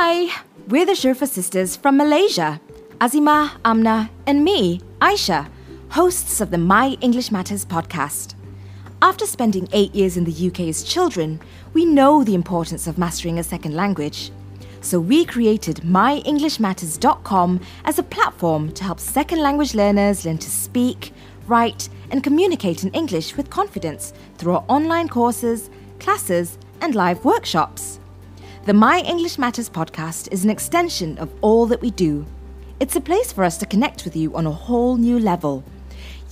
Hi, we're the Shurfa sisters from Malaysia. Azimah, Amna, and me, Aisha, hosts of the My English Matters podcast. After spending eight years in the UK as children, we know the importance of mastering a second language. So we created myenglishmatters.com as a platform to help second language learners learn to speak, write, and communicate in English with confidence through our online courses, classes, and live workshops. The My English Matters podcast is an extension of all that we do. It's a place for us to connect with you on a whole new level.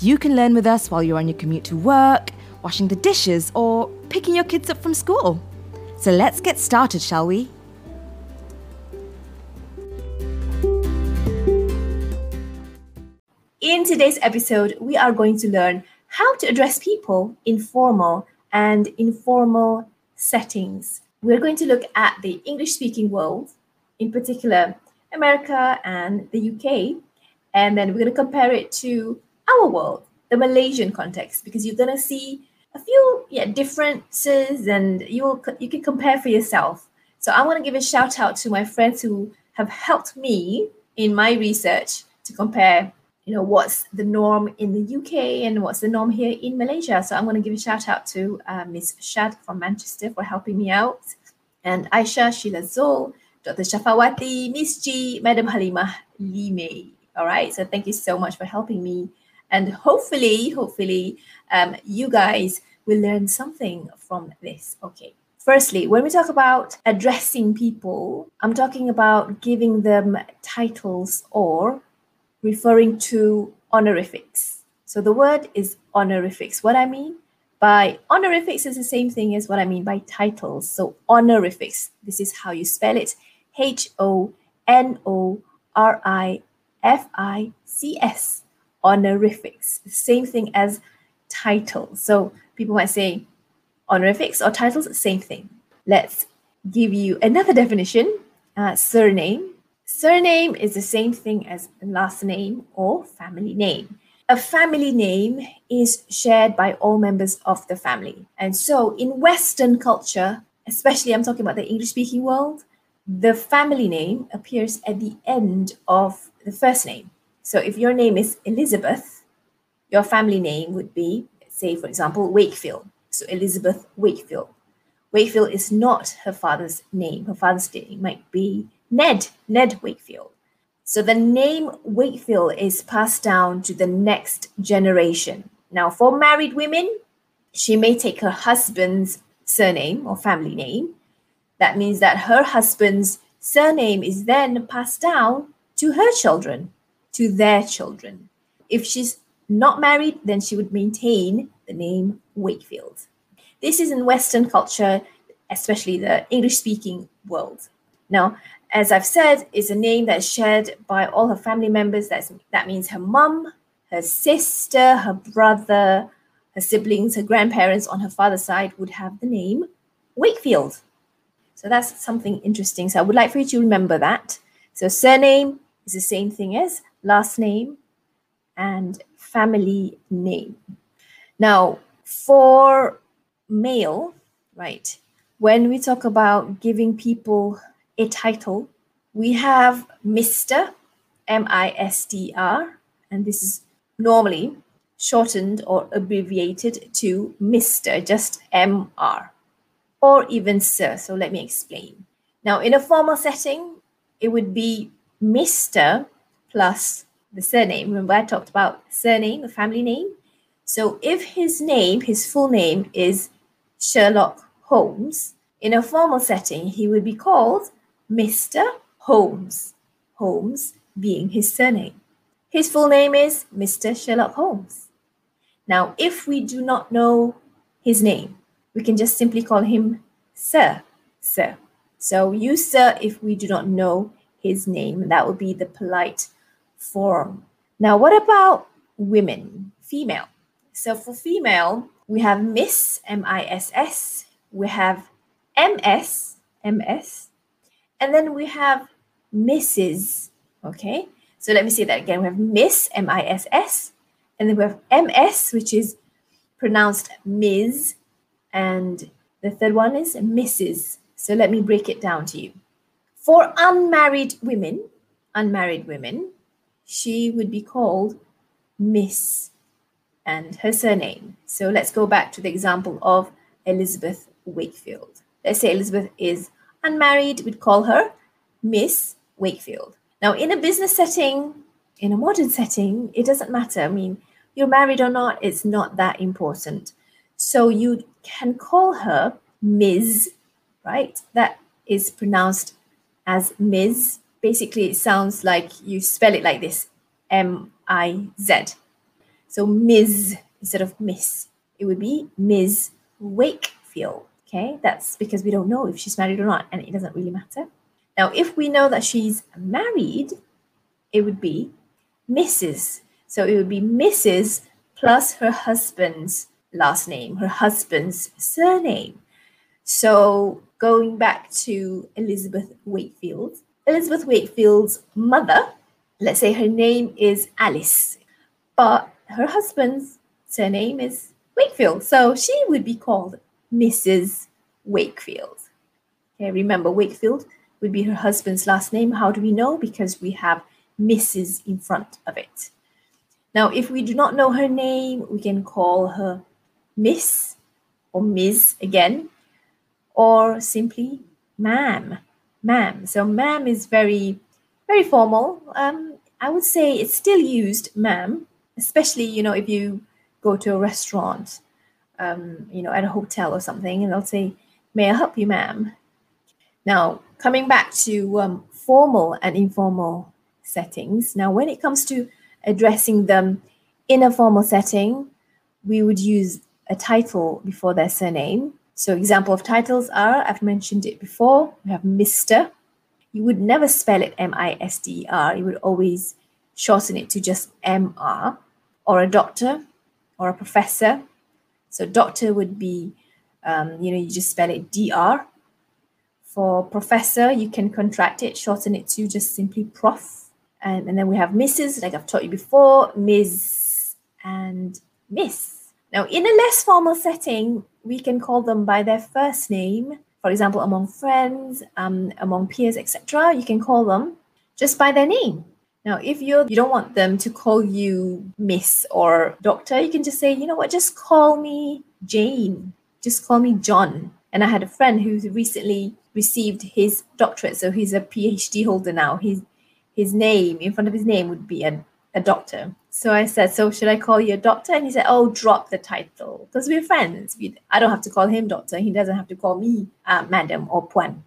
You can learn with us while you're on your commute to work, washing the dishes, or picking your kids up from school. So let's get started, shall we? In today's episode, we are going to learn how to address people in formal and informal settings. We're going to look at the English speaking world, in particular America and the UK, and then we're going to compare it to our world, the Malaysian context, because you're going to see a few yeah, differences and you will you can compare for yourself. So I want to give a shout out to my friends who have helped me in my research to compare you know what's the norm in the UK and what's the norm here in Malaysia. So I'm going to give a shout out to uh, Miss Shad from Manchester for helping me out, and Aisha, Sheila Zul, Dr. Shafawati, Miss G, Madam Halimah Lime. All right, so thank you so much for helping me, and hopefully, hopefully, um, you guys will learn something from this. Okay. Firstly, when we talk about addressing people, I'm talking about giving them titles or referring to honorifics. So the word is honorifics. What I mean by honorifics is the same thing as what I mean by titles. So honorifics, this is how you spell it H O N O R I F I C S. Honorifics, same thing as titles. So people might say honorifics or titles, same thing. Let's give you another definition uh, surname Surname is the same thing as last name or family name. A family name is shared by all members of the family. And so in Western culture, especially I'm talking about the English speaking world, the family name appears at the end of the first name. So if your name is Elizabeth, your family name would be, say, for example, Wakefield. So Elizabeth Wakefield. Wakefield is not her father's name. Her father's name might be Ned, Ned Wakefield. So the name Wakefield is passed down to the next generation. Now, for married women, she may take her husband's surname or family name. That means that her husband's surname is then passed down to her children, to their children. If she's not married, then she would maintain the name Wakefield. This is in Western culture, especially the English speaking world. Now, as I've said, is a name that's shared by all her family members. That's, that means her mum, her sister, her brother, her siblings, her grandparents on her father's side would have the name Wakefield. So that's something interesting. So I would like for you to remember that. So surname is the same thing as last name and family name. Now, for male, right, when we talk about giving people a title, we have Mr. M I S T R, and this is normally shortened or abbreviated to Mr. just MR, or even Sir. So let me explain. Now, in a formal setting, it would be Mr. plus the surname. Remember, I talked about surname, the family name. So if his name, his full name is Sherlock Holmes, in a formal setting, he would be called Mr. Holmes, Holmes being his surname. His full name is Mr. Sherlock Holmes. Now, if we do not know his name, we can just simply call him Sir, Sir. So use Sir if we do not know his name. That would be the polite form. Now, what about women, female? So for female, we have Miss, M I S S, we have MS, MS, and then we have Mrs. Okay, so let me say that again. We have Miss, M I S S, and then we have MS, which is pronounced Ms. And the third one is Mrs. So let me break it down to you. For unmarried women, unmarried women, she would be called Miss and her surname. So let's go back to the example of Elizabeth Wakefield. Let's say Elizabeth is unmarried, we'd call her Miss Wakefield. Now, in a business setting, in a modern setting, it doesn't matter. I mean, you're married or not, it's not that important. So you can call her Ms., right? That is pronounced as Ms. Basically, it sounds like you spell it like this M I Z. So Ms. instead of Miss. It would be Ms. Wakefield. Okay, that's because we don't know if she's married or not, and it doesn't really matter. Now, if we know that she's married, it would be Mrs. So it would be Mrs. plus her husband's last name, her husband's surname. So going back to Elizabeth Wakefield, Elizabeth Wakefield's mother, let's say her name is Alice, but her husband's surname is Wakefield. So she would be called Mrs. Wakefield. Okay, remember Wakefield would be her husband's last name. How do we know? Because we have Mrs. in front of it. Now, if we do not know her name, we can call her Miss or Ms. again, or simply ma'am. Ma'am. So ma'am is very, very formal. Um, I would say it's still used, ma'am, especially you know if you go to a restaurant, um, you know, at a hotel or something, and they'll say, "May I help you, ma'am?" Now, coming back to um, formal and informal settings. Now, when it comes to addressing them in a formal setting, we would use a title before their surname. So, example of titles are I've mentioned it before. We have Mr. You would never spell it M I S D R. You would always shorten it to just M R, or a doctor, or a professor. So, doctor would be, um, you know, you just spell it DR. For professor, you can contract it, shorten it to just simply prof. And, and then we have Mrs., like I've taught you before, Ms. and Miss. Now, in a less formal setting, we can call them by their first name. For example, among friends, um, among peers, etc., you can call them just by their name. Now, if you you don't want them to call you Miss or Doctor, you can just say, you know what, just call me Jane. Just call me John. And I had a friend who recently received his doctorate, so he's a PhD holder now. He's his name in front of his name would be a, a doctor. So I said, So should I call you a doctor? And he said, Oh, drop the title because we're friends. We, I don't have to call him doctor. He doesn't have to call me uh, madam or puan.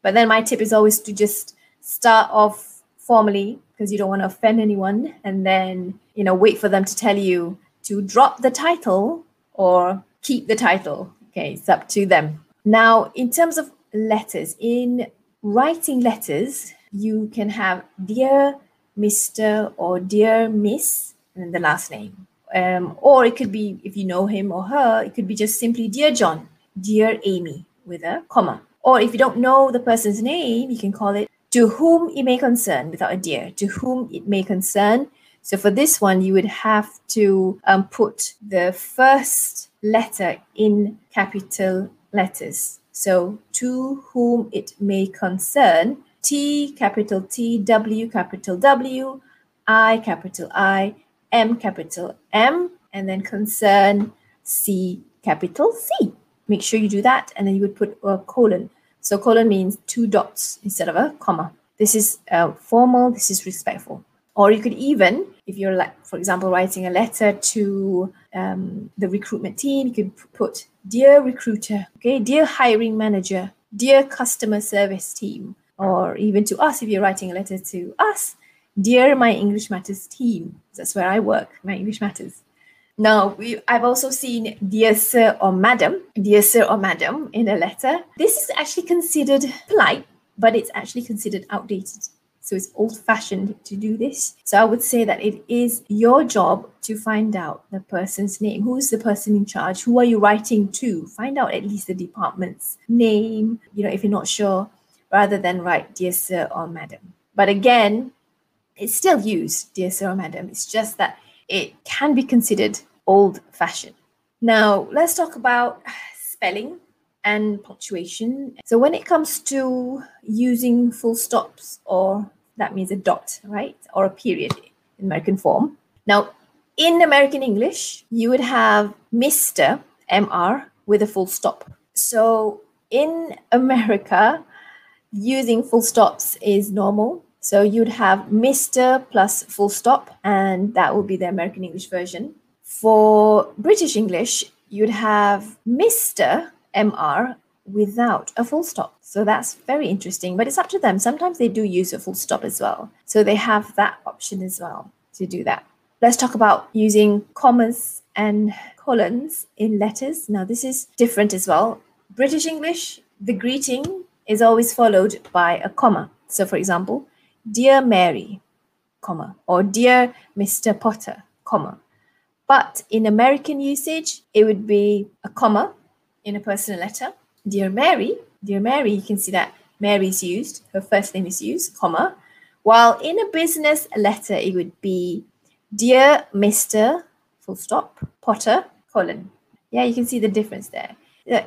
But then my tip is always to just start off formally because you don't want to offend anyone and then, you know, wait for them to tell you to drop the title or keep the title. Okay, it's up to them. Now, in terms of letters, in writing letters, you can have dear Mr. or dear Miss and the last name. Um, or it could be, if you know him or her, it could be just simply dear John, dear Amy with a comma. Or if you don't know the person's name, you can call it to whom it may concern without a dear, to whom it may concern. So for this one, you would have to um, put the first letter in capital letters. So to whom it may concern T, capital T, W, capital W, I, capital I, M, capital M, and then concern C, capital C. Make sure you do that, and then you would put a colon. So colon means two dots instead of a comma. This is uh, formal, this is respectful. Or you could even, if you're like, for example, writing a letter to um, the recruitment team, you could put, Dear recruiter, okay, dear hiring manager, dear customer service team, or even to us if you're writing a letter to us dear my english matters team that's where i work my english matters now we, i've also seen dear sir or madam dear sir or madam in a letter this is actually considered polite but it's actually considered outdated so it's old fashioned to do this. So I would say that it is your job to find out the person's name. Who is the person in charge? Who are you writing to? Find out at least the department's name. You know, if you're not sure, rather than write dear sir or madam. But again, it's still used, dear sir or madam. It's just that it can be considered old fashioned. Now, let's talk about spelling. and punctuation. So when it comes to using full stops or that means a dot, right? Or a period in American form. Now, in American English, you would have Mr. MR with a full stop. So in America, using full stops is normal. So you'd have Mr. plus full stop, and that would be the American English version. For British English, you'd have Mr. MR without a full stop. So that's very interesting, but it's up to them. Sometimes they do use a full stop as well. So they have that option as well to do that. Let's talk about using commas and colons in letters. Now, this is different as well. British English, the greeting is always followed by a comma. So, for example, Dear Mary, comma, or Dear Mr. Potter, comma. But in American usage, it would be a comma in a personal letter. Dear Mary, Dear Mary, you can see that Mary is used, her first name is used, comma. While in a business letter, it would be Dear Mr. full stop, Potter, colon. Yeah, you can see the difference there.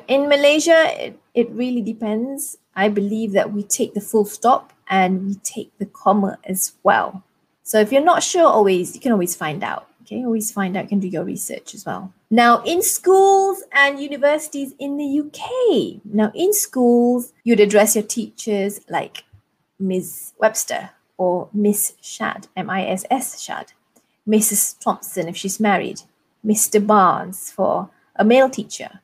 In Malaysia, it, it really depends. I believe that we take the full stop and we take the comma as well. So if you're not sure always, you can always find out. Okay, always find out, can do your research as well. Now, in schools and universities in the UK, now in schools, you'd address your teachers like Ms. Webster or Miss Shad, M I S S Shad, Mrs. Thompson if she's married, Mr. Barnes for a male teacher.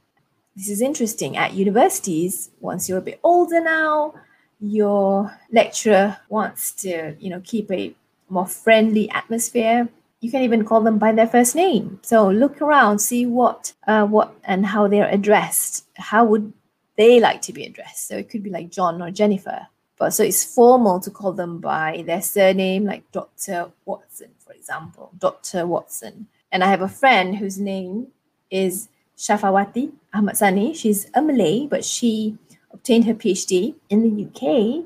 This is interesting. At universities, once you're a bit older now, your lecturer wants to, you know, keep a more friendly atmosphere you can even call them by their first name. So look around, see what, uh, what and how they're addressed. How would they like to be addressed? So it could be like John or Jennifer. But so it's formal to call them by their surname, like Dr. Watson, for example, Dr. Watson. And I have a friend whose name is Shafawati Ahmad Sani. She's a Malay, but she obtained her PhD in the UK.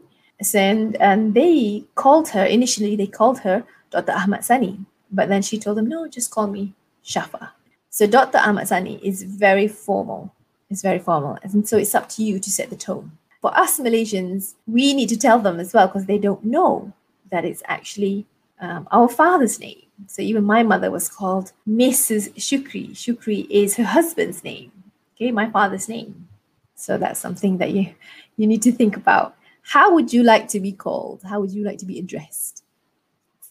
And, and they called her, initially, they called her Dr. Ahmad Sani. But then she told him, no, just call me Shafa. So Dr. Ahmad Sani is very formal. It's very formal. And so it's up to you to set the tone. For us Malaysians, we need to tell them as well because they don't know that it's actually um, our father's name. So even my mother was called Mrs. Shukri. Shukri is her husband's name. Okay, my father's name. So that's something that you you need to think about. How would you like to be called? How would you like to be addressed?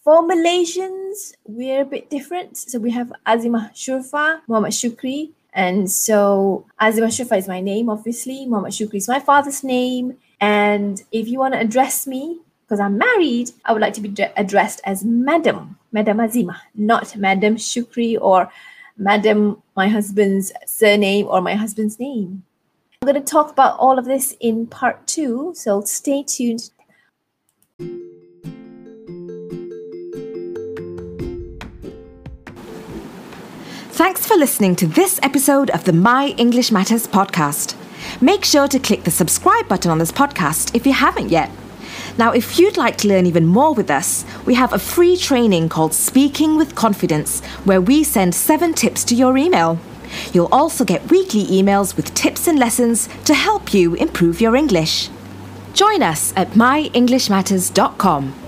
For Malaysians, we're a bit different. So we have Azimah Shurfa, Muhammad Shukri. And so Azimah Shurfa is my name, obviously. Muhammad Shukri is my father's name. And if you want to address me, because I'm married, I would like to be addressed as Madam, Madam Azimah, not Madam Shukri or Madam, my husband's surname or my husband's name. I'm going to talk about all of this in part two, so stay tuned. Thanks for listening to this episode of the My English Matters podcast. Make sure to click the subscribe button on this podcast if you haven't yet. Now, if you'd like to learn even more with us, we have a free training called Speaking with Confidence, where we send seven tips to your email. You'll also get weekly emails with tips and lessons to help you improve your English. Join us at myenglishmatters.com.